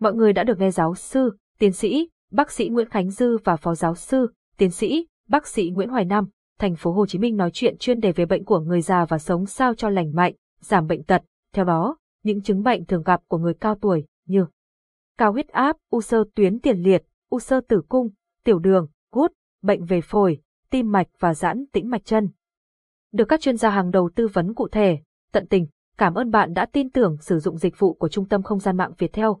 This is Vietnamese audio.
mọi người đã được nghe giáo sư, tiến sĩ, bác sĩ Nguyễn Khánh Dư và phó giáo sư, tiến sĩ, bác sĩ Nguyễn Hoài Nam, thành phố Hồ Chí Minh nói chuyện chuyên đề về bệnh của người già và sống sao cho lành mạnh, giảm bệnh tật. Theo đó, những chứng bệnh thường gặp của người cao tuổi như cao huyết áp, u sơ tuyến tiền liệt, u sơ tử cung, tiểu đường, gút, bệnh về phổi, tim mạch và giãn tĩnh mạch chân. Được các chuyên gia hàng đầu tư vấn cụ thể, tận tình, cảm ơn bạn đã tin tưởng sử dụng dịch vụ của Trung tâm Không gian mạng Việt Theo.